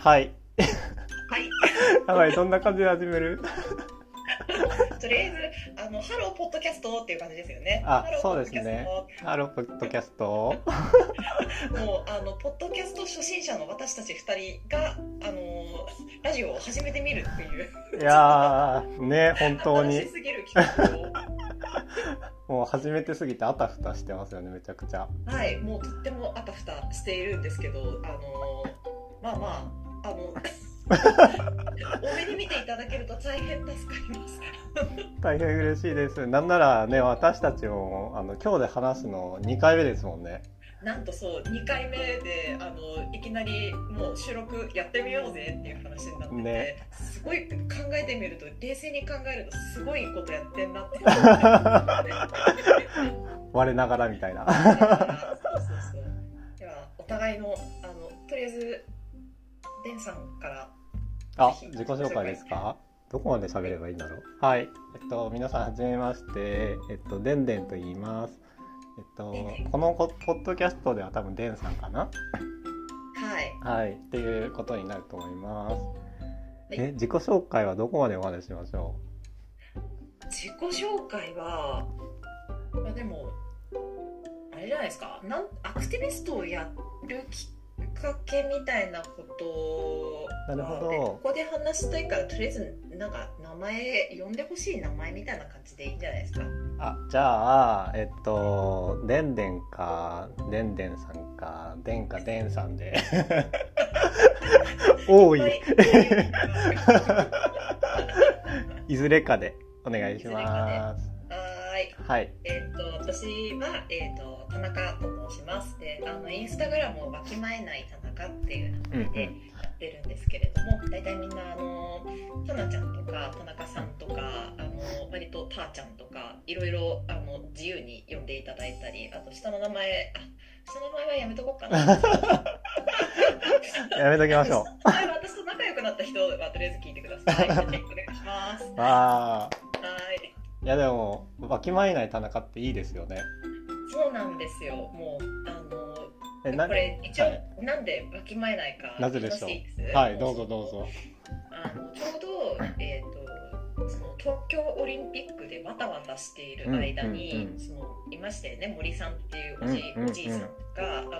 はい。はい。やばい、どんな感じで始める？とりあえず、あの、ハローポッドキャストっていう感じですよね。あそうですねハローポッドキャストト もう、あの、ポッドキャスト初心者の私たち二人が、あの、ラジオを始めてみるっていう。いやー、ね、本当に。すぎる企画を。もう初めてすぎてあたふたしてますよね、めちゃくちゃ。はい、もうとってもあたふたしているんですけど、あのまあまあ、あの、多めに見ていただけると大変助かります。大変嬉しいです。なんならね、私たちも、あの、今日で話すの2回目ですもんね。なんとそう、2回目で、あの、いきなりもう収録やってみようぜっていう話になってて、ねすごい考えてみると、冷静に考えるとすごいことやってんなって思って。我ながらみたいな。そうそうそう。では、お互いの、あの、とりあえず、デンさんから、あ、自己紹介ですか？どこまで喋ればいいんだろう？はい。えっと、皆さんはじめまして、えっと、でんでんと言います。えっとこのポポッドキャストでは多分でんさんかな？はい。はい。っていうことになると思います。いえ、自己紹介はどこまでお話ししましょ自己紹介は、まあ、でもあれじゃないですか？なんアクティビストをやるきっかけみたいなことはなるほどでここで話したいからとりあえずなんか名前呼んでほしい名前みたいな感じでいいんじゃないですか？うあ、じゃあ、えっと、でんでんか、でんでんさんか、でんかでんさんで。多い。はい いずれかでお願いします。はいはい。えっ、と私は、えっと田中と申しますであのインスタグラムをわきまえない田中っていう名前でん。やってるんですけれども大体みんなあのタナちゃんとか田中さんとかあの割とターちゃんとかいろいろあの自由に呼んでいただいたりあと下の名前あ下の名前はやめとこうかな やめときましょう。は私と仲良くなった人はとりあえず聞いてくださいお願いします はああ。いいやでも、わきまえない田中っていいですよね。そうなんですよ。もうあのえ、なこれ一応、はい。なんでわきまえないかなぜでしょう？はい、どうぞどうぞ。あのちょうど、えー、とその東京オリンピックでわたわたしている間に、うんうんうん。そのいましたよね森さんっていうおじ,、うんうんうん。おじいさんがあのう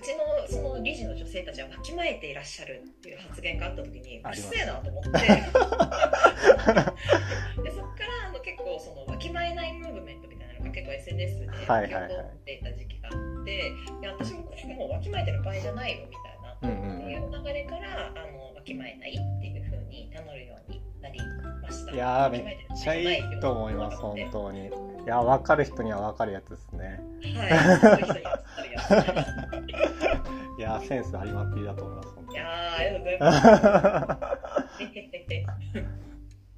ちのその理事の女性たちはわきまえていらっしゃるっていう発言があった時にうるあります。せえなと思って。できまえないムーブメントみたいなのが結構 SNS ではいはいはい起こっていた時期があって、いや私もこれもうわきまえてる場合じゃないよみたいな。うんうんっていう流れからあのわきまえないっていう風に名乗るようになりました。いやー、めっちゃいいと思います、本当に。いや、わかる人にはわかるやつですね。はい、いやセンスありまくりだと思います、いやーありがとうございます。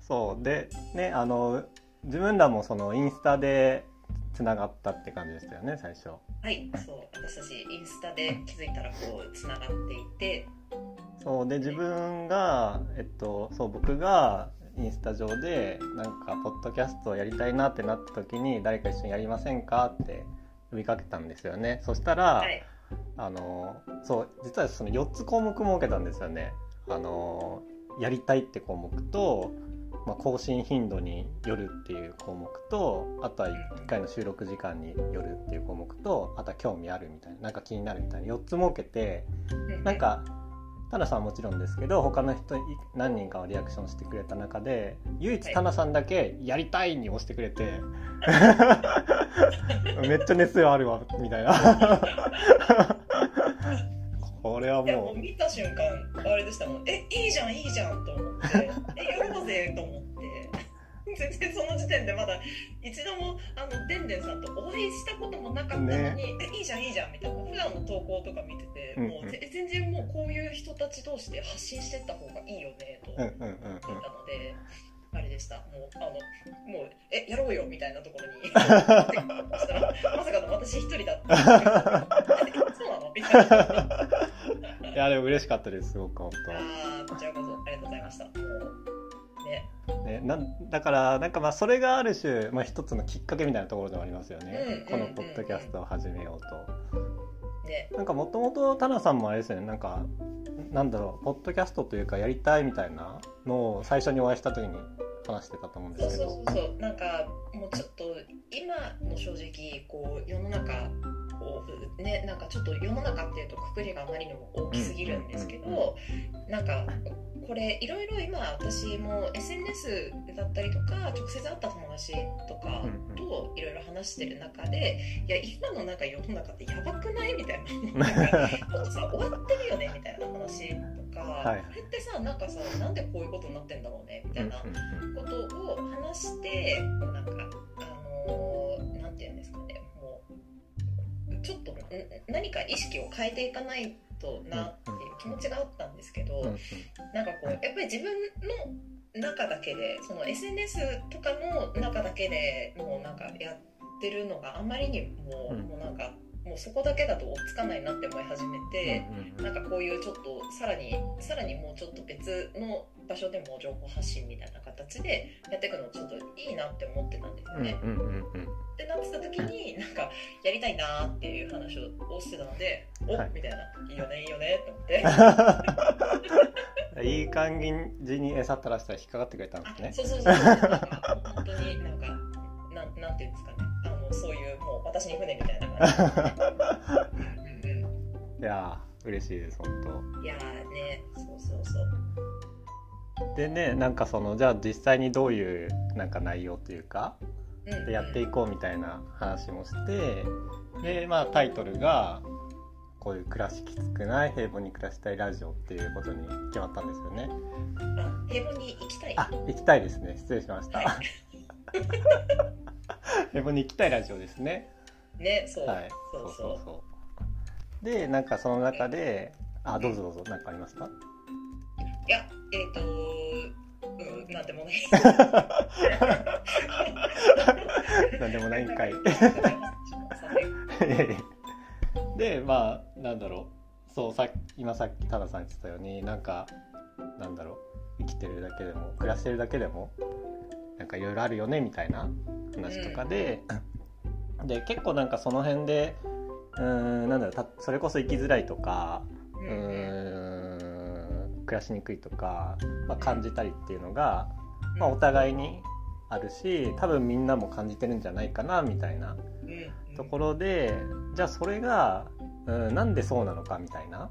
そう、で、ね、あの、自分らもそのインスタでつながったって感じでしたよね、最初。はい、そう私たちインスタで気づいたらこうつながっていて、そうで自分がえっとそう僕がインスタ上でなんかポッドキャストをやりたいなってなった時に誰か一緒にやりませんかって呼びかけたんですよね。そしたら、はい、あのそう実はその4つ項目設けたんですよね。あのやりたいって項目と、まあ、更新頻度によるっていう項目とあとは1回の収録時間によるっていう項目とあとは興味あるみたいななんか気になるみたいな4つ設けてなんかタナさんはもちろんですけど他の人い何人かはリアクションしてくれた中で唯一タナさんだけ「やりたい!」に押してくれて めっちゃ熱量あるわみたいな これはももう見た瞬間あれでしたもん。えいいじゃんいいじゃんと思って。えやろうぜと思って。全然その時点でまだ一度もあのでんでんさんとお会いしたこともなかったのに、ね。えいいじゃんいいじゃんみたいな普段の投稿とか見てて、うんうんもうぜ全然もうこういう人たち同士で発信してった方がいいよねとう、うん思ってうんうんうんいたので。あれでした。もうあのもうえやろうよみたいなところに。そしたらまさかの私一人だった。え そうなの？みたいな。いやでも嬉しかったですすごく本あーこちらこそありがとうございました。もうね、当ね。なんだからなんかまあそれがある種、まあ、一つのきっかけみたいなところでもありますよね、うん。このポッドキャストを始めようと。ね、なんかもともとタナさんもあれですよね。なんかなんだろうポッドキャストというかやりたいみたいなのを最初にお会いした時に話してたと思うんですけど。そうそうそう。なんかもうちょっと今の正直こう世の中こうねなんかちょっと世の中っていうとくくりがあまりにも大きすぎるんですけど、なんかこれいろいろ今私も SNS だったりとか直接会った友達とかといろいろ話してる中でいや今のなんか世の中ってやばくない？みたいな。なんかちょっとさ終わってるよね？みたいな話とか、はいこれってさなんかさなんでこういうことになってんだろうねみたいな。うんうんうん。ことを話してなんかあのーなんて言うんですかねもうちょっとん何か意識を変えていかないとなっていう気持ちがあったんですけど、うんうん。なんかこうやっぱり自分の中だけでその SNS とかの中だけでもうなんかやってるのがあまりにも、うん。もうなんかもうそこだけだと追っつかないなって思い始めて。うんうんなんかこういうちょっとさらにさらにもうちょっと別の場所でも情報発信みたいな形でやっていくのちょっといいなって思ってたんですようんね。うんうんうん。ってなってた時になんかやりたいなっていう話をしてたのでお、はい。みたいな。いいよねいいよねって思って。いい感じに餌垂らしたら引っかかってくれたんあですね。そうそうそう。本当になんかなんなんていうんですかね。あのそういうもう私に船みたいな感じ。で、うんうんいやー嬉しいです本うん、いやーねそうそうそう。当でねなんかそのじゃあ実際にどういうなんか内容というかうんうん。でやっていこうみたいな話もしてでまあタイトルがこういう暮らしきつくない平凡に暮らしたいラジオっていうことに決まったんですよね。あ平凡に行きたい？あ行きたいですね。失礼しました。は 平凡に行きたいラジオですね。ねそう、はい。そうそう。そうそうでなんかその中であどうぞどうぞ。何かありますか？いやえっ、とうんなんでもない。なんでもないんかい。で まあなんだろう。そうさ今さっきタナさん言ってたようになんかなんだろう。生きてるだけでも暮らしてるだけでもなんかいろいろあるよねみたいな話とかで、で結構なんかその辺でうーんなんだろうたそれこそ生きづらいとかううん。うん暮らしにくいとか、まあ、感じたりっていうのが、まあ、お互いにあるし多分みんなも感じてるんじゃないかなみたいなうんところでじゃあそれが、うん、なんでそうなのかみたいな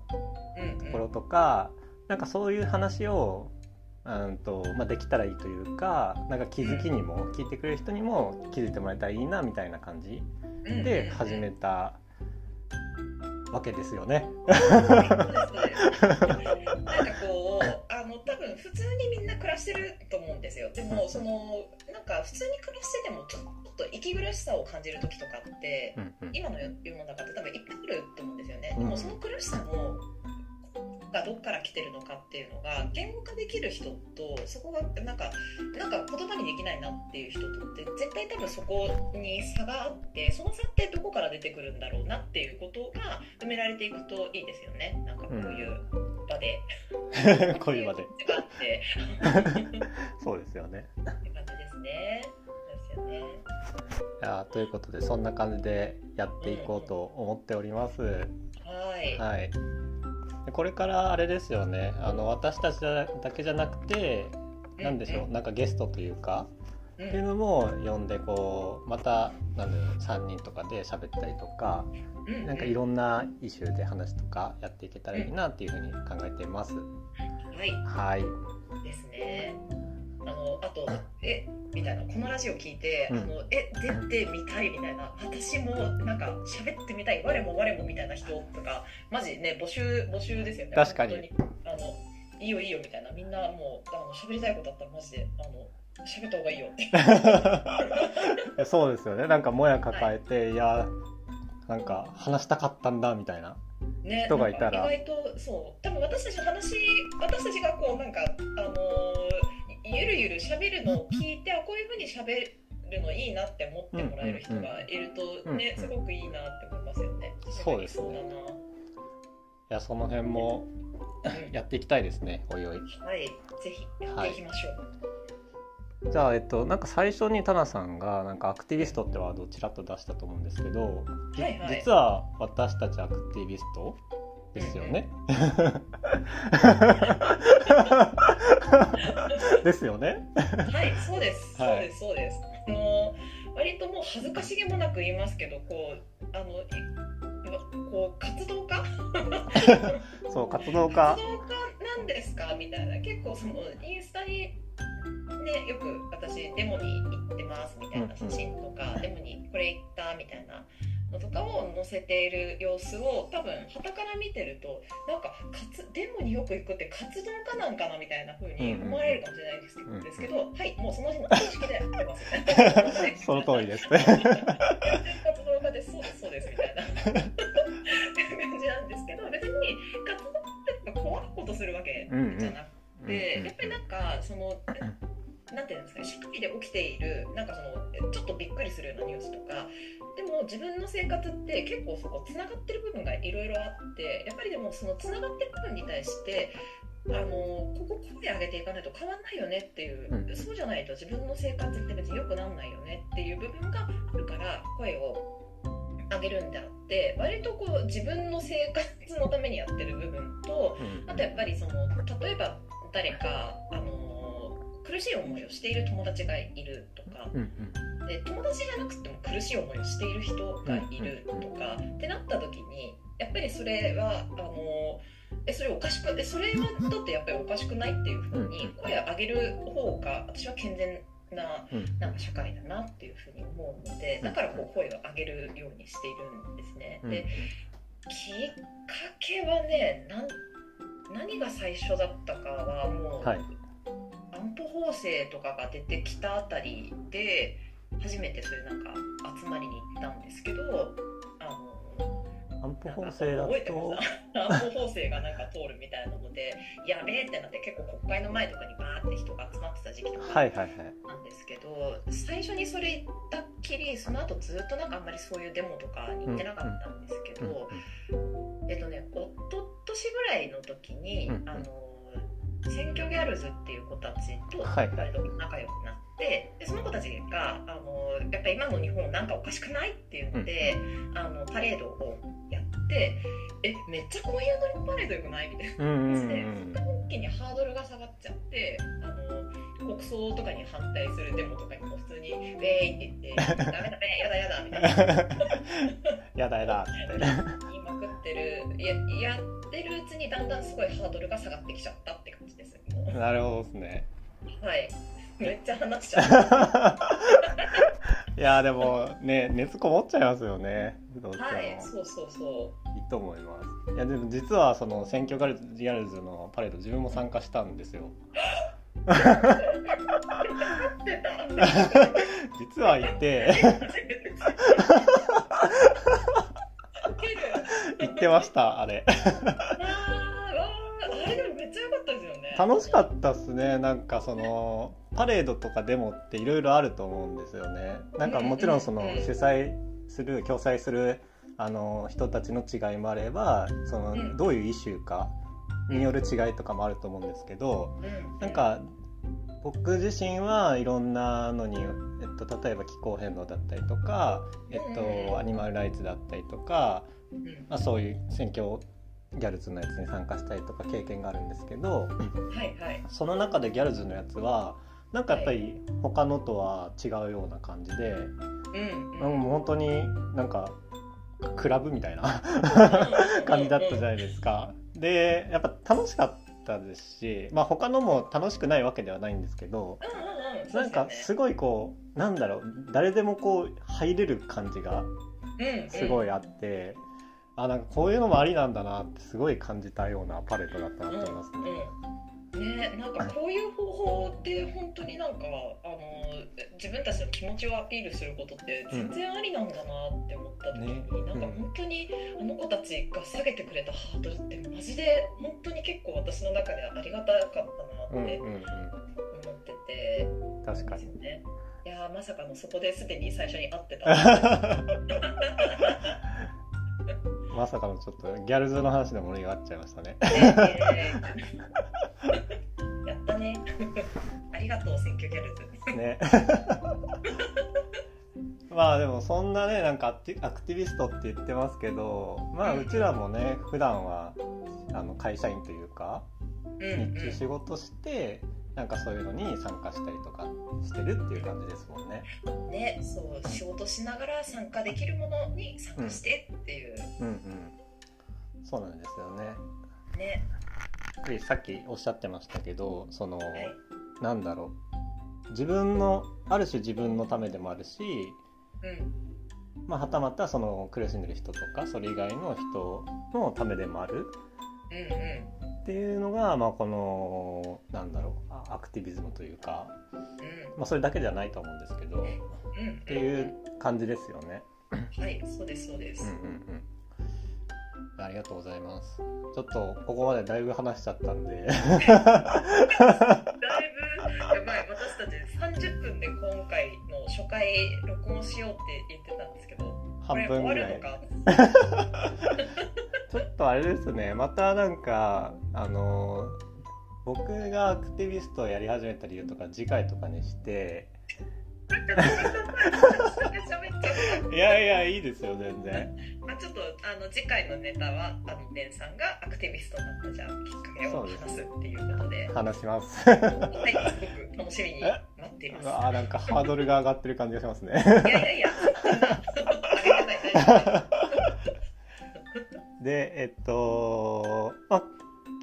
うん。ところとか、なんかそういう話を、うんとまあ、できたらいいというかなんか気づきにも聞いてくれる人にも気づいてもらえたらいいなみたいな感じうんで始めたわけですよね。なんかこうあの多分普通にみんな暮らしてると思うんですよ。でもそのなんか普通に暮らしててもちょっと息苦しさを感じる時とかってうんうん。今の世の中って多分いっぱいあると思うんですよね、うん。でもその苦しさもがどっから来てるのかっていうのが言語化できる人とそこがなんかなんか言葉にできないなっていう人とって絶対多分そこに差があってその差ってどこから出てくるんだろうなっていうことが埋められていくといいですよねなんか こういう場で、こういう場で。があって そうですよね。って感じですね。ですよね。いやということでそんな感じでやっていこうと思っております。はい。はい、でこれからあれですよね。あの私たちだけじゃなくて何でしょうなんかゲストというかうん。っていうのも呼んでこうまたなんだろう3人とかで喋ったりとかうん。なんかいろんなイシューで話とかやっていけたらいいなっていうふうに考えています。はい。はい、ですね。あのあとえみたいなこのラジオ聞いて、うんあのえ出てみたいみたいな私もなんか喋ってみたい我も我もみたいな人とかマジね募集募集ですよね。確かにあのいいよいいよみたいなみんなもうあの喋りたいことあったらマジであの喋った方がいいよって。そうですよねなんかもや抱えて、い、やなんか話したかったんだみたいな。ね、人がいたら意外とそう多分私たちの話私たちがこうなんかあのーゆるゆる喋るのを聞いてあこういうふうに喋るのいいなって思ってもらえる人がいるとね、すごくいいなって思いますよね。そうですね。いやその辺もうんやっていきたいですねおいおい。はい、ぜひやっていきましょう。じゃあえっとなんか最初にタナさんがなんかアクティビストってワードをちらっと出したと思うんですけど、じはいはい実は私たちアクティビストですよね。ですよね。はい、そうです。そうはいです。そうです。あの割ともう恥ずかしげもなく言いますけど、こうあのいこう活動家？そう活動家活動家なんですか？みたいな結構そのインスタにねよく私デモに行ってますみたいな写真とか、デモにこれ行ったみたいなのとかを載せている様子を多分傍から見てるとなんか活デモによく行くって活動家なんかなみたいな風に思われるかもしれないですけど,、うんうん。ですけどはいもうその認識でやってます。その通りです。ね。活動家です。そうですそうですみたいな。感じなんですけど別に活動って怖いことするわけじゃなくて、やっぱりなんかそのなんていうんですかね社会で起きているなんかそのちょっとびっくりするようなニュースとかでも自分の生活って結構そこつながってる部分がいろいろあってやっぱりでもそのつながってる部分に対してあのここ声上げていかないと変わんないよねっていう、うん。そうじゃないと自分の生活って別に良くなんないよねっていう部分があるから声を上げるんであって割とこう自分の生活のためにやってる部分とあとやっぱりその例えば誰かあの苦しい思いをしている友達がいるとかうんうん。で友達じゃなくても苦しい思いをしている人がいるとかってなった時にやっぱりそれはあのえそれおかしくえそれはだってやっぱりおかしくないっていうふうに声を上げる方が私は健全なうん。なんか社会だなっていうふうに思うのでだからこう声を上げるようにしているんですね。うん。できっかけはねなん何が最初だったかはもう、はい安保法制とかが出てきたあたりで初めてそういうなんか集まりに行ったんですけどあの安保法制だ覚えてとます安保法制がなんか通るみたいなのでやべえってなって結構国会の前とかにバーって人が集まってた時期とかはいはいはい。なんですけど、最初にそれ言ったっきりその後ずっとなんかあんまりそういうデモとかに行ってなかったんですけうんど、えっとねおととしぐらいの時に、うん。あの選挙ギャルズっていう子たちと仲良くなって、でその子たちがあのやっぱり今の日本なんかおかしくないっていうので、あのパレードをやってえめっちゃこういうのにパレードよくない？みたいな。うんうんうんで一気にハードルが下がっちゃってあの国葬とかに反対するデモとかにも普通に「ウェーイ!」って言って「ダメダメやだやだ」みたいな。やだやだって 言いまくってる。ややってるうちにだんだんすごいハードルが下がってきちゃったってなるほどですね。はい。めっちゃ話しちゃった。いやでもね熱こもっちゃいますよね。はいそうそうそいいと思います。いやでも実はその選挙ガルズギャルズのパレード自分も参加したんですよ。実はいて。行 ってましたあれ。ああれでもめっちゃ良かったです楽しかったっすね。なんかそのパレードとかデモっていろいろあると思うんですよね。なんかもちろんその主催する共催するあの人たちの違いもあればそのうん。どういうイシューかによる違いとかもあると思うんですけどうんなんか僕自身はいろんなのに、えっと、例えば気候変動だったりとか、えっうんと、アニマルライツだったりとか、うん。まあ、そういう選挙ギャルズのやつに参加したりとか経験があるんですけどはいはい。その中でギャルズのやつはなんかやっぱり他のとは違うような感じで、うんうん、もう本当になんかクラブみたいな感じだったじゃないですか。でやっぱ楽しかったですし、まあ、他のも楽しくないわけではないんですけどうんうんうん。なんかすごいこうなんだろう誰でもこう入れる感じがすごいあって、あなんかこういうのもありなんだなってすごい感じたようなパレードだったなと思いますね。うんうん、ねなんかこういう方法で本当になんかあの自分たちの気持ちをアピールすることって全然ありなんだなって思った時に、ねなんか本当にあの子たちが下げてくれたハードルってマジで本当に結構私の中ではありがたかったなってうんうんうん、思ってて、確かにね。いやーまさかのそこですでに最初に会ってた。まさかのちょっとギャルズの話で盛り上がっちゃいましたね。ねやったね。ありがとう選挙ギャルズ。ね。まあでもそんなねなんかアクティビストって言ってますけどまあうちらもね普段はあの会社員というかうん日中仕事してなんかそういうのに参加したりとかしてるっていう感じですもんね。うん、ねそう仕事しながら参加できるものに参加してっていう、うんうん。そうなんですよね。ね。でさっきおっしゃってましたけどその、はい。なんだろう。自分のある種自分のためでもあるし、うん。まあ、はたまたその苦しんでる人とかそれ以外の人のためでもある。うんうんっていうのが、まあ、このなんだろうあアクティビズムというか、まあ、それだけじゃないと思うんですけどっていう感じですよね。はいそうですそうです、うんうんうん。ありがとうございます。ちょっとここまでだいぶ話しちゃったんで。だいぶ。やばい私たち30分で今回の初回録音しようって言ってたんですけど。こ半れ分ぐらい。ちょっとあれですね。またなんかあの僕がアクティビストをやり始めた理由とか次回とかにして。いやいやいいですよ全然。まあ、ちょっとあの次回のネタはあのデンさんがアクティビストになったじゃあきっかけを話すっていうことで。話します。はい、すごく楽しみに待っています。あなんかハードルが上がってる感じがしますね。いやいやいや、でえっと、まあ、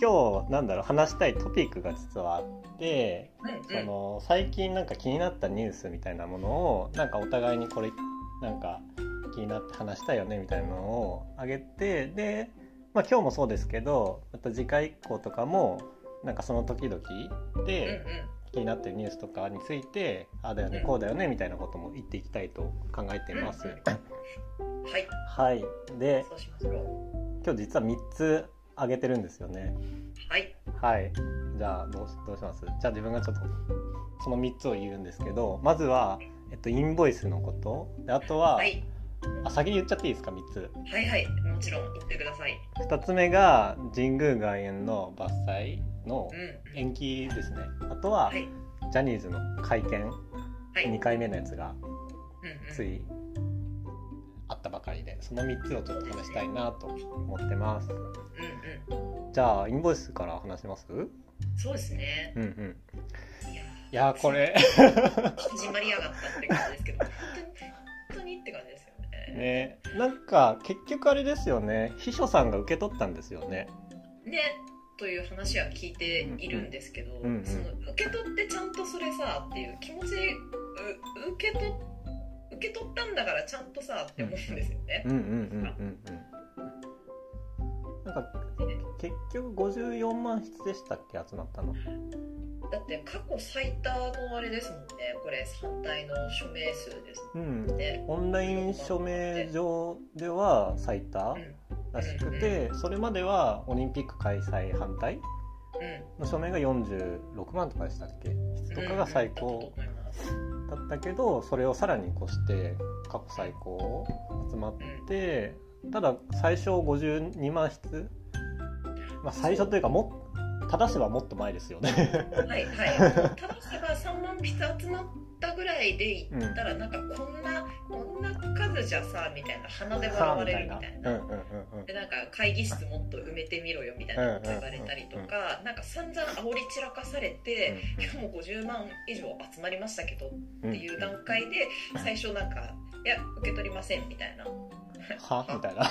今日なんだろう話したいトピックが実はあって。その最近なんか気になったニュースみたいなものをなんかお互いにこれなんか気になって話したいよねみたいなのをあげてで、まあ、今日もそうですけどまた次回以降とかもなんかその時々うんで気になってるニュースとかについてああだよねうん。こうだよねみたいなことも言っていきたいと考えています。はい、はい。で今日実は3つあげてるんですよね。う。はい、はい。じゃあどうしどうします？じゃあ自分がちょっとその3つを言うんですけどまずは、えっと、インボイスのこと。であとは、はい、あ先に言っちゃっていいですか？3つ。はい、はい、もちろん言ってください。2つ目が神宮外苑の伐採のうん。延期ですね。あとは、はい、ジャニーズの会見。はい。2回目のやつがうんうん。ついあったばかりでその3つをちょっと話したいなと思ってます。うんうん。じゃあインボイスから話します？そうですね。うんうん。いやこれ。始まりやがったって感じですけど、本当に、本当にって感じですよね。ね。なんか結局あれですよね。秘書さんが受け取ったんですよね。ねという話は聞いているんですけど、うんうんその受け取ってちゃんとそれさっていう気持ちう受け取受け取ったんだからちゃんとさって思うんですよねう。んうんなんか結局54万筆でしたっけ集まったのだって過去最多のあれですもんね。これ反対の署名数ですうんもん。ね。オンライン署名上では最多うん。らしくてそれまではオリンピック開催反対うん。の署名が46万とかでしたっけ？筆とかが最高うんだったけどそれをさらに越して過去最高集まってただ最初52万筆まあ最初というかも正しはもっと前ですよね。はいはい。ただしが3万筆集まったぐらいで言ったら、なんかこんなこんな数じゃさみたいな鼻で笑われるみたいな。うんうんうんうんでなんか会議室もっと埋めてみろよみたいなこと言われたりとか、なんか散々煽り散らかされて、今日も50万以上集まりましたけどっていう段階で最初なんかいや受け取りませんみたいな。は？みたいな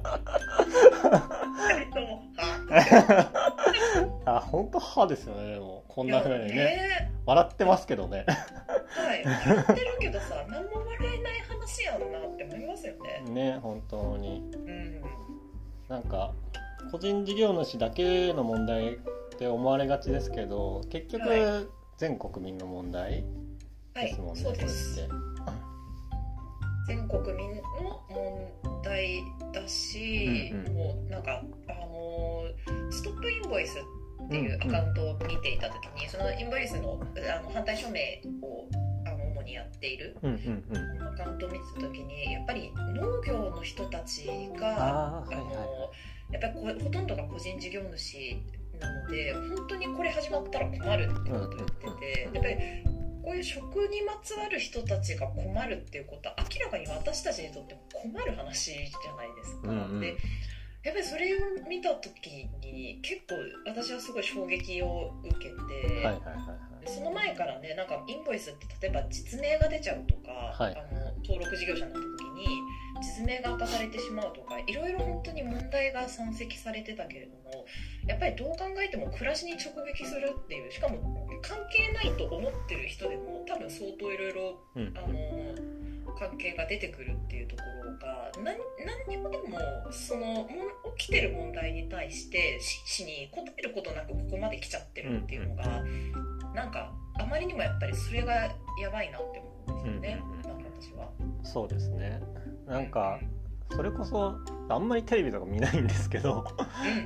あ本当歯ですよねでも。こんな風にね。ね。笑ってますけどね。はい。言ってるけどさ 何も笑えない話やんなって思いますよね。ね本当に。うん。なんか個人事業主だけの問題って思われがちですけど結局は全国民の問題はいですもんね、そうです。って全国民の問題だし、うんうん。もうなんかあのストップインボイスっていうアカウントを見ていた時に、そのインボイスのあの反対署名をあの主にやっているうんうんうん。アカウントを見てた時にやっぱり農業の人たちがああはいはい。やっぱりこほとんどが個人事業主なので本当にこれ始まったら困るってことを言ってて、やっぱりこういう食にまつわる人たちが困るっていうことは明らかに私たちにとっても困る話じゃないですか。うんうん。でやっぱりそれを見た時に結構私はすごい衝撃を受けて、はいはいはいはい。その前からねなんかインボイスって例えば実名が出ちゃうとか、はい。あの登録事業者になった時に実名が明かされてしまうとかいろいろ本当に問題が山積されてたけれどもやっぱりどう考えても暮らしに直撃するっていうしかも関係ないと思ってる人でも多分相当いろいろ関係が出てくるっていうところが何何にもでもその起きてる問題に対して真摯に答えることなくここまで来ちゃってるっていうのが、なんかあまりにもやっぱりそれがやばいなって思うんですよね、うんうんうん。なんか私は。そうですね。なんかそれこそあんまりテレビとか見ないんですけど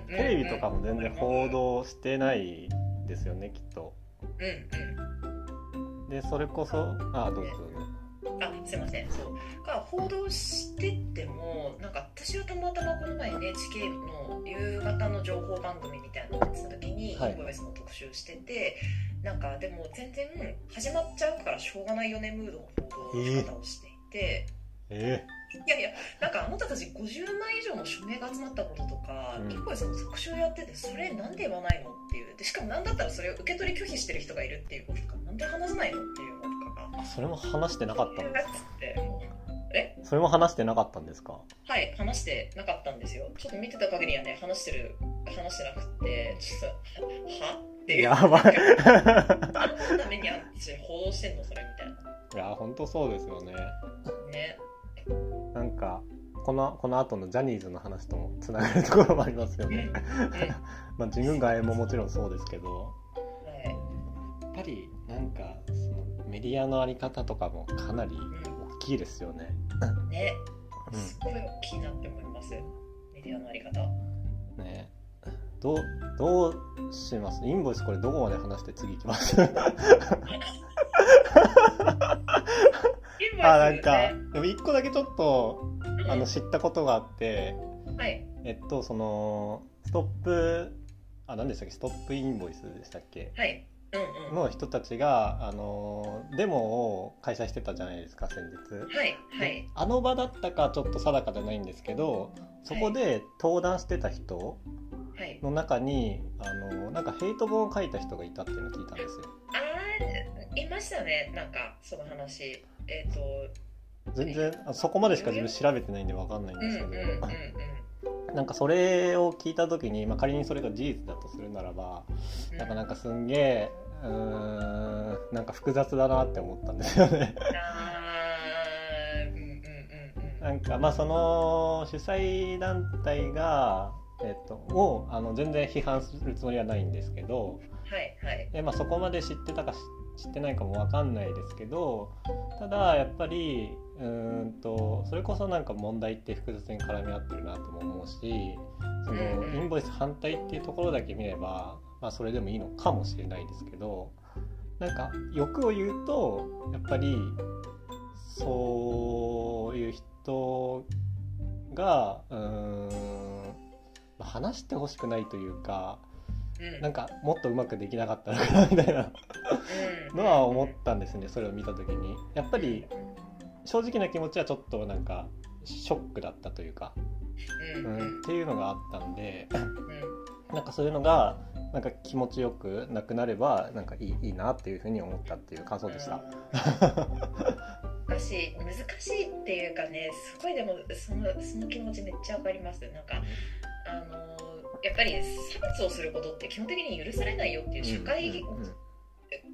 テレビとかも全然報道してないですよねきっとうんうん。でそれこそあどうぞあすいません。そう。が報道しててもなんか私はたまたまこの前 NHK の夕方の情報番組みたいなのをやってた時に、ボイスの特集しててなんかでも全然始まっちゃうからしょうがないよねムードの報道の仕方をしていて、えいやいやなんかあなたたち50枚以上の署名が集まったこととか、うん。インボイスの特集やっててそれなんで言わないのっていう。でしかもなんだったらそれを受け取り拒否してる人がいるっていうこととかなんで話さないのっていうのとか。がー、それも話してなかったんですか？え？それも話してなかったんですか？はい話してなかったんですよ。ちょっと見てた限りはね話してる話してなくってちょっとは？っていう。やばい。何のために私報道してんの？それみたいいや本当そうですよね。なねなんかこのこの後のジャニーズの話ともつながるところもありますよね。まあ神宮外苑ももちろんそうですけど。はいやっぱりなんかそのメディアのあり方とかもかなり大きいですよね。ね。うすごい大きいなって思います。メディアのあり方。ん、ね。どうどうします？インボイスこれどこまで話して次行きます？あなんかでも一個だけちょっとあの知ったことがあってはい。えっとそのストップあ何でしたっけ？ストップインボイスでしたっけ？はい。うんうん。の人たちがあのデモを開催してたじゃないですか先日。はいはい。あの場だったかちょっと定かじゃないんですけどそこで登壇してた人はい。の中にあのなんかヘイト本を書いた人がいたっていうのを聞いたんですよ。あーいましたね。なんかその話えっ、と全然あそこまでしか自分調べてないんで分かんないんうんですけうんうんうんど、なんかそれを聞いた時に、まあ、仮にそれが事実だとするならばうん。なんかなんかすんげえうーんなんか複雑だなって思ったんですよね。なんかまあその主催団体がえっと、をあの全然批判するつもりはないんですけど、はいはい。でまあ、そこまで知ってたかし知ってないかも分かんないですけどただやっぱりうーんとそれこそなんか問題って複雑に絡み合ってるなとも思うしそのインボイス反対っていうところだけ見れば、まあ、それでもいいのかもしれないですけどなんか欲を言うとやっぱりそういう人がうーんまあ話してほしくないというか。うん。なんかもっとうまくできなかったのかなみたいな。うん。のは思ったんですねそれを見た時に。やっぱり正直な気持ちはちょっとなんかショックだったというか、うん。うん。うん、っていうのがあったんで。うん。なんかそういうのがなんか気持ちよくなくなればなんかいいいいなっていうふうに思ったっていう感想でした。難しい難しいっていうかねすごいでもそのその気持ちめっちゃわかります。なんかあのやっぱり差別をすることって基本的に許されないよっていう社会、うんうん。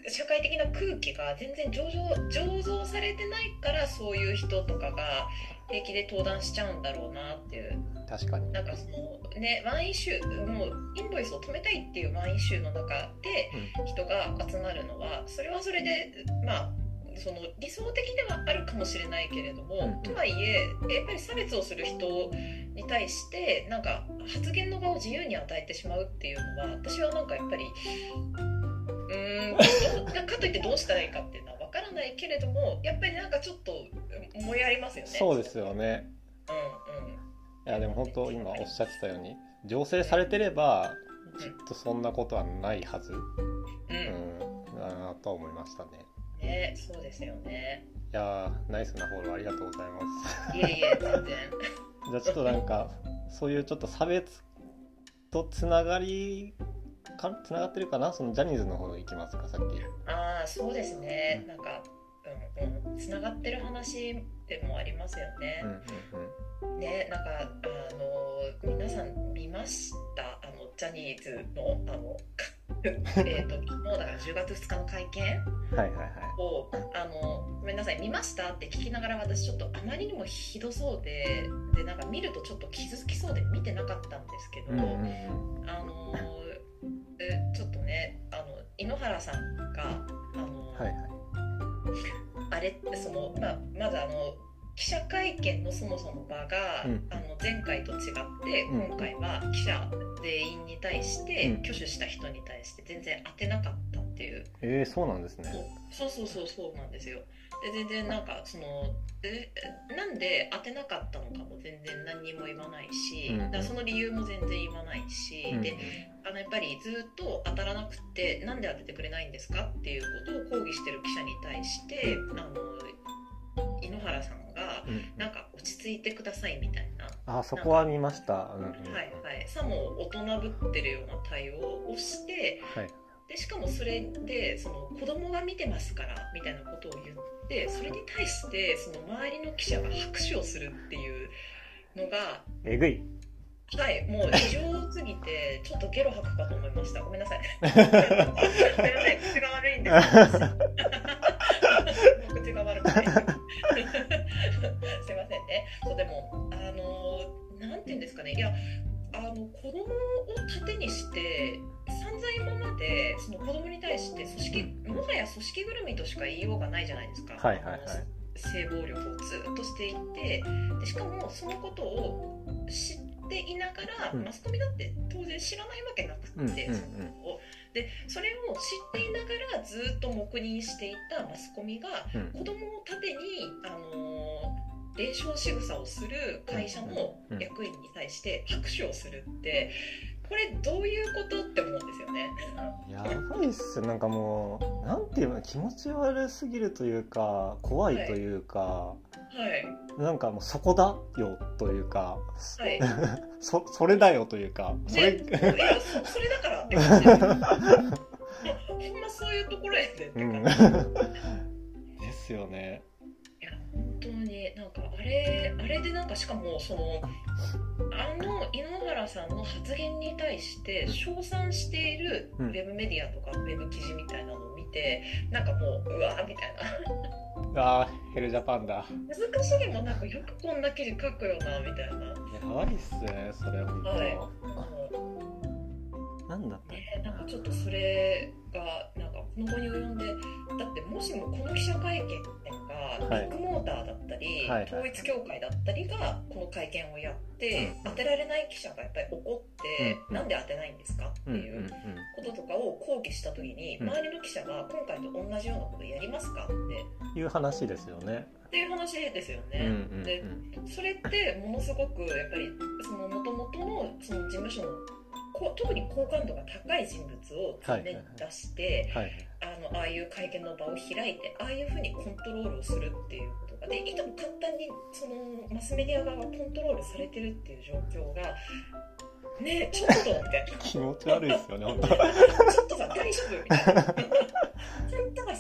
社会的な空気が全然醸造醸造されてないからそういう人とかが平気で登壇しちゃうんだろうなっていう。確かに、なんかそのねワンイシューもうインボイスを止めたいっていうワンイシューの中で人が集まるのはそれはそれでまあその理想的ではあるかもしれないけれども、とはいえやっぱり差別をする人に対してなんか発言の場を自由に与えてしまうっていうのは私はなんかやっぱりうーんど かといってどうしたらいいかっていうのは分からないけれどもやっぱりなんかちょっと思いありますよね。そうですよね。うんうん。いやでも本当今おっしゃってたように醸成されてればきっとそんなことはないはず、うん。うん、だなとは思いましたね。ね。そうですよね。いやーナイスなフォローありがとうございます。いえいえ全然。じゃあちょっとなんかそういうちょっと差別とつながりかつながってるかな？そのジャニーズの方行きますかさっき。ああそうですね。なんかうんうん。つながってる話でもありますよね。うん、うんねなんかあの皆さん見ました？あのジャニーズのあの えっと昨日だから10月2日の会見うんはいはいはい。をあのごめんなさい見ましたって聞きながら私ちょっとあまりにもひどそうででなんか見るとちょっと傷つきそうで見てなかったんですけど、うんうんうん。あのえちょっとねあの井ノ原さんがあの、はいはい。あれその、まあ、まずあの記者会見のそもそも場が、うん。あの前回と違ってうん。今回は記者全員に対して、うん。挙手した人に対して全然当てなかったっていう。えー、そうなんですね。そう。そうそうそうなんですよ。で全然なんかそのえなんで当てなかったのかも全然何にも言わないし、うんうん。だその理由も全然言わないし、うんであのやっぱりずっと当たらなくってなんで当ててくれないんですかっていうことを抗議してる記者に対してあの井ノ原さんがうんなんか落ち着いてくださいみたいな、あそこは見ました。はいはい、さも大人ぶってるような対応をしてはい。でしかもそれでその子供が見てますからみたいなことを言ってそれに対してその周りの記者が拍手をするっていうのがえぐい。はい、もう異常すぎて、ちょっとゲロ吐くかと思いました。ごめんなさい。ごめんなさい、口が悪いんです。口が悪くて。すいませんね。そう、でも、あの、なんて言うんですかね、いや、あの、子供を盾にして、散々今まで、その子供に対して組織、もはや組織ぐるみとしか言いようがないじゃないですか。はいはいはい性暴力をずっとしていてでしかもそのことを知っていながら、うんマスコミだって当然知らないわけなくって、うんうんうんそのことをでそれを知っていながらずっと黙認していたマスコミがうん。子供を盾に、あのー伝承仕草をする会社の役員に対して拍手をするってこれどういうことって思うんですよね。やばいっすよ。なんかもうなんていうの気持ち悪すぎるというか怖いというか、はいなんかもうそこだよというか、はい。そそれだよというかそれ、ね、いやそそれだからって感じ。ほんまそういうところやでってうん。ですよね。いや本当になんかあれあれでなんかしかもそのあの井ノ原さんの発言に対して称賛しているウうん。ェブメディアとかウェブ記事みたいなのを見てなんかもううわーみたいなあーヘルジャパンだ。難しげもなんかよくこんな記事書くよなみたいな、やばいっすねそれ本当、はい。もなんだったうね、なんかちょっとそれがなんかこの後に及んでだってもしもこの記者会見がはい。ビッグモーターだったり、はいはい。統一教会だったりがこの会見をやって、うん。当てられない記者がやっぱり怒って、うん。なんで当てないんですかっていうこととかを抗議した時に、うん。周りの記者が今回と同じようなことやりますか？って。うんいう話ですよね。っていう話ですようんね。うん。でそれってものすごくやっぱりその元々のその事務所のこ特に好感度が高い人物を前面に出して、はいあのああいう会見の場を開いてああいうふうにコントロールをするっていうことがでいとも簡単にそのマスメディア側がコントロールされてるっていう状況がねえちょっとみたいな。気持ち悪いですよね本当ちょっとさ大丈夫みたいな。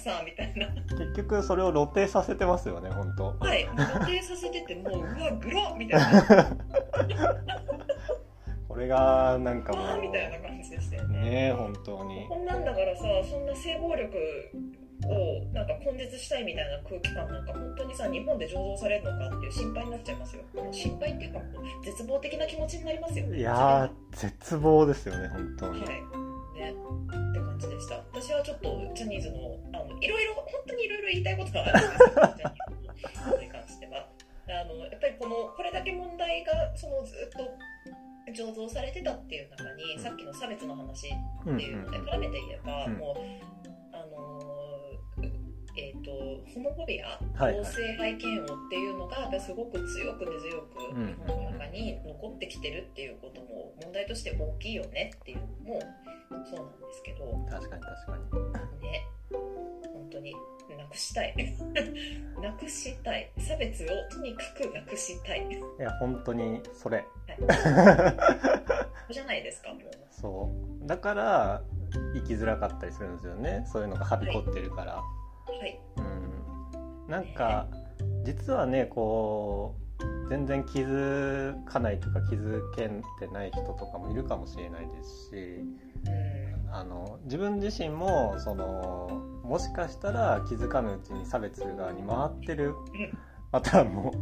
さみたいな。結局それを露呈させてますよね本当はい。露呈させててもううわグロみたいな。これがなんかもあーみたいなう感じでしたよね。ねえ本当に。こんなんだからさそんな性暴力をなんか根絶したいみたいな空気感なんか本当にさ日本で醸造されるのかっていう心配になっちゃいますよ。心配っていうか絶望的な気持ちになりますよ。いやー絶望ですよね本当に、はい。ねって感じでした。私はちょっとジャニーズのあのいろいろ本当にいろいろ言いたいことがあるんですけどジャニーズに関してはあのやっぱりこのこれだけ問題がそのずっと醸造されてたっていう中に、さっきの差別の話うんっていうので絡めて言えば、うん。もうあのーえー、とホモフォビアはい同性愛嫌悪っていうのがやっぱりすごく強く根強くうん。日本の中に残ってきてるっていうことも問題として大きいよねっていうのもそうなんですけど。確かに確かに。ね。本当になくしたい。なくしたい。差別をとにかくなくしたい。いや本当にそれ。じゃないですかもう。そう。だから生きづらかったりするんですよね。そういうのがはびこってるから、はい。うん。なんか実はねこう全然気づかないとか気づけてない人とかもいるかもしれないですし。うん。あの自分自身もそのもしかしたら気づかぬうちに差別側に回ってる。パターンも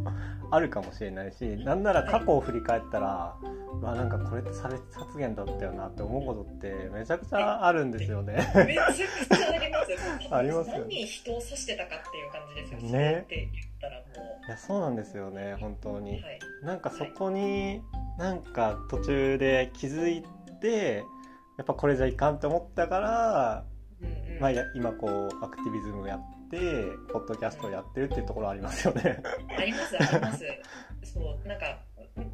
あるかもしれないしなんなら過去を振り返ったら、まあなんかこれって差別発言だったよなって思うことってめちゃくちゃあるんですよね。めちゃくちゃありますよ。ありますよ。ね何人人を指してたかっていう感じですよ。ね。って言ったらもいやそうなんですよね本当う、に。はい、なんかそこになんか途中で気づいてやっぱこれじゃいかんって思ったから、うんうんまあ、や今こうアクティビズムをやってポッドキャストをやってるっていうところありますよね。ありますありますそうなんか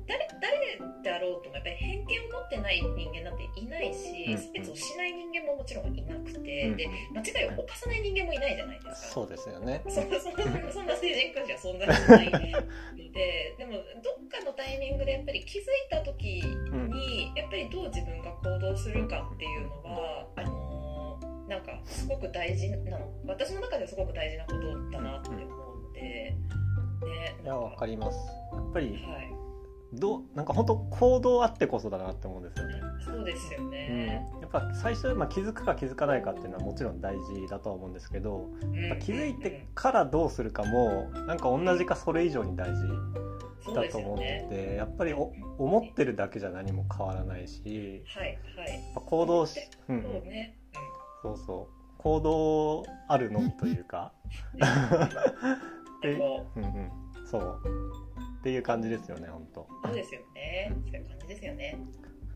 誰誰であろうともやっぱり偏見を持ってない人間なんていないし、うん差別をしない人間ももちろんいなくて、うんで間違いを犯さない人間もいないじゃないですか。そうですよね。そんなそんなそんな成人君じゃ存在しないのででもどっかのタイミングでやっぱり気づいた時に、やっぱりどう自分が行動するかっていうのはあのーなんかすごく大事なの私の中ではすごく大事なことだなって思うんで、ね、いやわかります。やっぱりはいどうなんか本当行動あってこそだなって思うんですよね。そうですようん、ね。やっぱ最初、まあ、気づくか気づかないかっていうのはもちろん大事だとは思うんですけど、やっぱ気づいてからどうするかもなんか同じかそれ以上に大事だと思ってよね。て、やっぱりお思ってるだけじゃ何も変わらないしはいはい。行動し、うんそうね。そうそう。行動あるのみというか。うん、でもうんうん。そう。っていう感じですよね本当そうですよね。そういう感じですよね。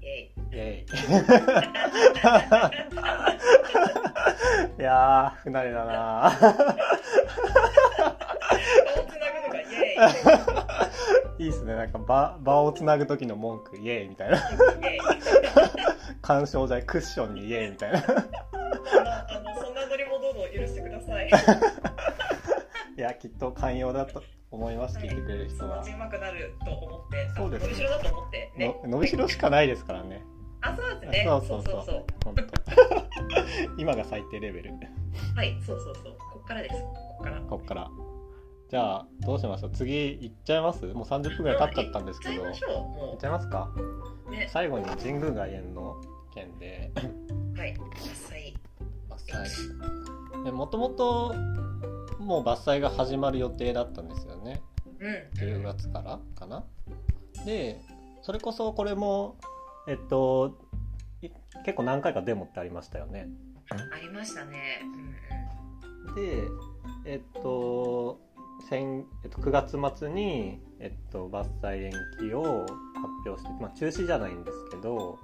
イェイ。イエイ。いやー不慣れだないいっすねなんか場場をつなぐ時の文句イエーイみたいなイェイ。干渉剤クッションにイエーイみたいなあのそんなノリもどうぞ許してください。いやきっと寛容だと思います聞いてくれる人はうち上手くなると思って、あそうです伸びしろだと思ってね。の伸びしろしかないですからねあ、そうですね。そうそうそうそう本当今が最低レベルはい、そうそうそう。こっからです。こっから。こっからじゃあどうしましょう次行っちゃいます？もう30分ぐらい経っちゃったんですけど行っ行っちゃいますか？うね。最後に神宮外苑の件ではい。伐採。伐もともともう伐採が始まる予定だったんですよねうん。10月からかなでそれこそこれもえっとい結構何回かデモってありましたよねありましたね。うんでえっと先えっと、9月末に、えっと、伐採延期を発表して、まあ、中止じゃないんですけど。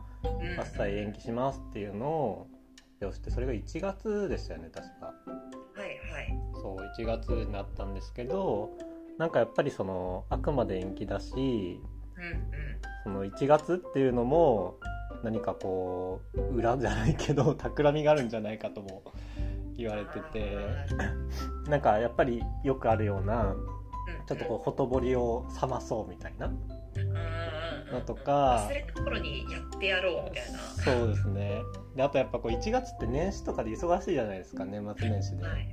伐採延期しますっていうのを発表してそれが1月でしたよね確かはいはい。そう1月になったんですけどなんかやっぱりそのあくまで延期だしうんうん。その1月っていうのも何かこう裏じゃないけど企みがあるんじゃないかとも言われてて。なんかやっぱりよくあるようなちょっとこうほとぼりを冷まそうみたいな。うんのとか。忘れた頃にやってやろうみたいな。そうですね。であとやっぱこう1月って年始とかで忙しいじゃないですか年末年始で。はいはい。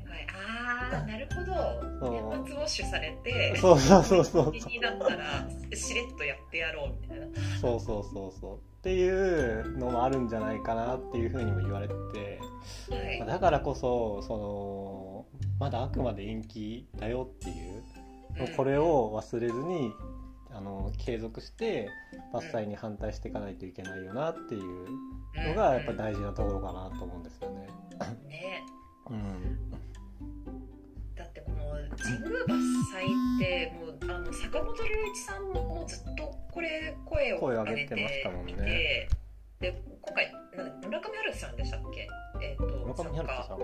ああ、なるほど。年末ウォッシュされて、そうそうそうそう。気になったらしれっとやってやろうみたいな。そうそうそうそうっていうのもあるんじゃないかなっていうふうにも言われてはい。だからこそそのまだあくまで延期だよっていううんこれを忘れずにあの継続して伐採に反対していかないといけないよなっていうのがやっぱ大事なところかなと思うんですよね。ね。うん、だってこの神宮伐採ってもうあの坂本龍一さんもずっとこれ声を上げてましたもんね。で今回な村上春樹さんでしたっけ？えっ、と村上春樹さん。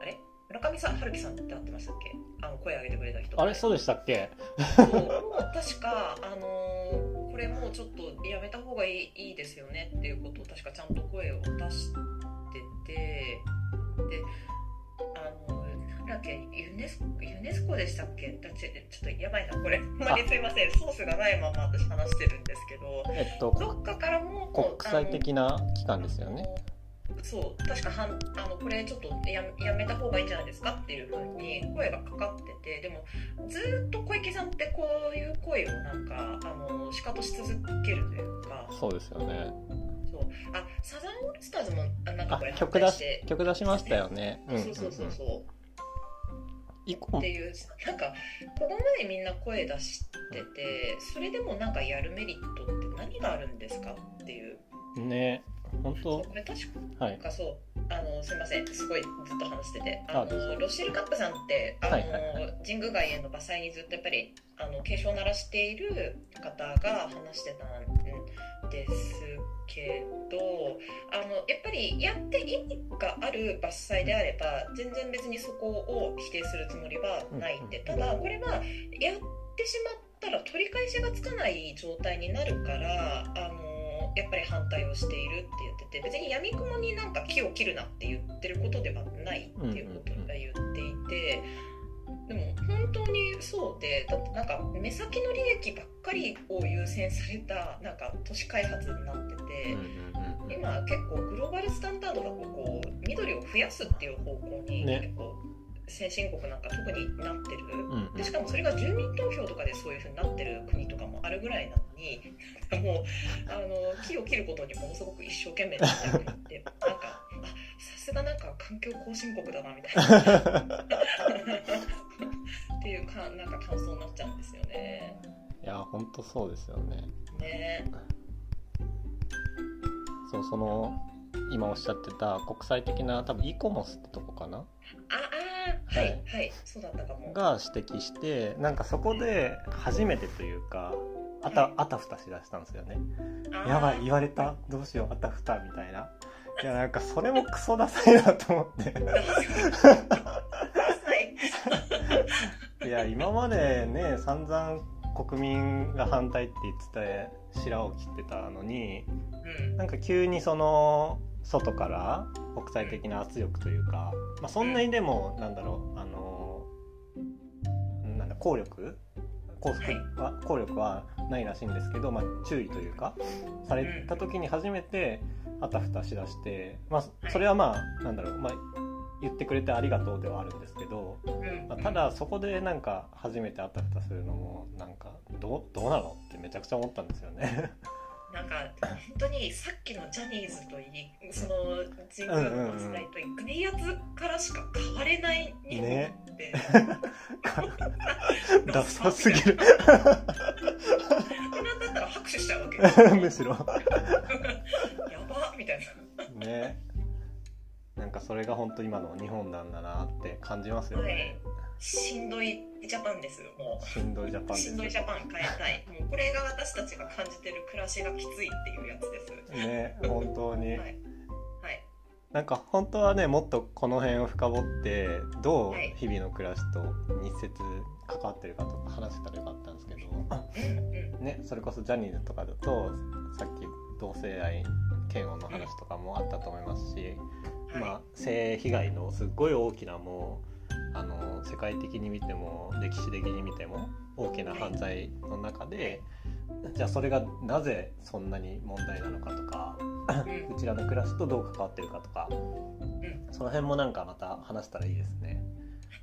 あれ？村上さん春樹さんってあってましたっけ？あの声上げてくれた人あれそうでしたっけ？もう確か、あのーこれもうちょっとやめた方がいいいいですよねっていうことを確かちゃんと声を出しててでああのだっけユネスユネスコでしたっけだちちょっとやばいなこれ。ほんまにすいません。ソースがないまま私話してるんですけど。えっとどっかからも国際的な機関ですよね。そう確かはんあのこれちょっとややめた方がいいんじゃないですかっていうふうに声がかかっててでもずーっと小池さんってこういう声をなんかあの仕方し続けるというか。そうですよねそうあサザンオールスターズもあなんかあこれ曲出し曲出しましたよねうんうんそうそうそうそう、以降っていう。なんかここまでみんな声出しててそれでもなんかやるメリットって何があるんですかっていう。ね本当？これ確はい。かそうあのすいません。すごいずっと話してて。あのロシェル・カップさんってあの、はいはいは神宮外苑の伐採にずっとやっぱりあの警鐘を鳴らしている方が話してたんですけどあのやっぱりやって意味がある伐採であれば全然別にそこを否定するつもりはないんでうん。ただこれはやってしまったら取り返しがつかない状態になるからあのやっぱり反対をしているって言ってて別にやみくもになんか木を切るなって言ってることではないっていうことを言っていて。でも本当にそうでだってなんか目先の利益ばっかりを優先されたなんか都市開発になってて、今結構グローバルスタンダードがこう緑を増やすっていう方向にね。結構先進国なんか特になってる、でしかもそれが住民投票とかでそういう風になってる国とかもあるぐらいなのにもうあの木を切ることにものすごく一生懸命なってる国ってなんかあさすがなんか環境後進国だなみたいな。っていうかなんか感想になっちゃうんですよね。いや本当そうですよね。ね。そうその今おっしゃってた国際的な多分イコモスってとこかな？ああーはい。はい、そうだったかも。が指摘してなんかそこで初めてというかあたあたふたしだしたんですよね。やばい言われた？どうしよう？あたふたみたいな。いやなんかそれもクソダサいなと思って。はい。いや今までね散々国民が反対って言ってて白を切ってたのにうん。なんか急にその外から国際的な圧力というか、まあ、そんなにでもなんだろうあのなんだ効力効力は効力はないらしいんですけど、まあ、注意というかされた時に初めてあたふたしだして、まあ、それはまあなんだろう、まあ、言ってくれてありがとうではあるんですけど、うんまあ、ただそこでなんか初めてあたふたするのもなんかどうどうなのってめちゃくちゃ思ったんですよね。なんか本当にさっきのジャニーズといいその神宮の祭りといい、グレやつからしか変われない日本って、ダサすぎる。なんだったら拍手しちゃうわけ むしろ。やばみたいな。ねなんかそれが本当今の日本なんだなって感じますよね、しんどいジャパンですもしんどいジャパンしんどいジャパン変えたい。もうこれが私たちが感じてる暮らしがきついっていうやつです。ね本当に、はい。はい。なんか本当はねもっとこの辺を深掘ってどうはい日々の暮らしと密接関わってるかとか話せたらよかったんですけど。ねそれこそジャニーズとかだとさっき同性愛嫌悪の話とかもあったと思いますし、はいまあ、性被害のすっごい大きなもうあの世界的に見ても歴史的に見ても大きな犯罪の中でじゃあそれがなぜそんなに問題なのかとかうちらの暮らしとどう関わってるかとかうん。その辺もなんかまた話したらいいですね。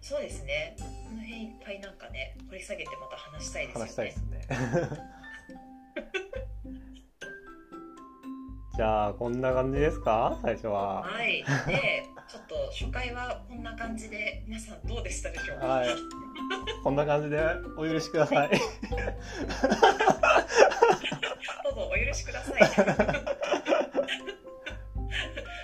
そうですね。この辺いっぱいなんかね、掘り下げてまた話したいですよね。話したいですねじゃあこんな感じですか？最初ははい。で、ちょっと初回はこんな感じで、皆さんどうでしたでしょうか？はいこんな感じでお許しくださいどうぞお許しください。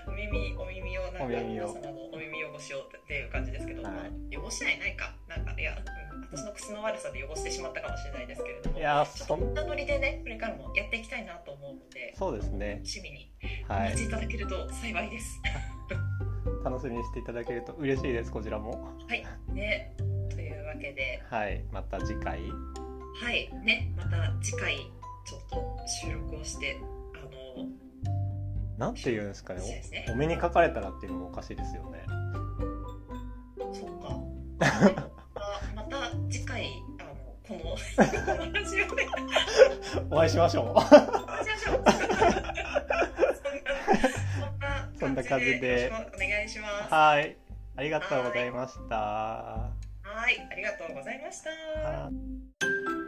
お耳、お耳を、なんか皆様のお耳汚しをっていう感じですけど、はいまあ汚してはいないか。なんか、いや、うん私の口の悪さで汚してしまったかもしれないですけれども。いやそんとこんなノリでね、これからもやっていきたいなと思うそうですね。楽しみに。おはい。待ちいただけると幸いです。楽しみにしていただけると嬉しいですこちらも。はい。ね。というわけで、はい。また次回。はい。ね。また次回、ちょっと収録をして、あの、なんて言うんですかね。ね。おお目にかかれたらっていうのもおかしいですよね。また次回この お会いしましょう。そんな感じでお願いします。はい。ありがとうございました。はい。ありがとうございました。はい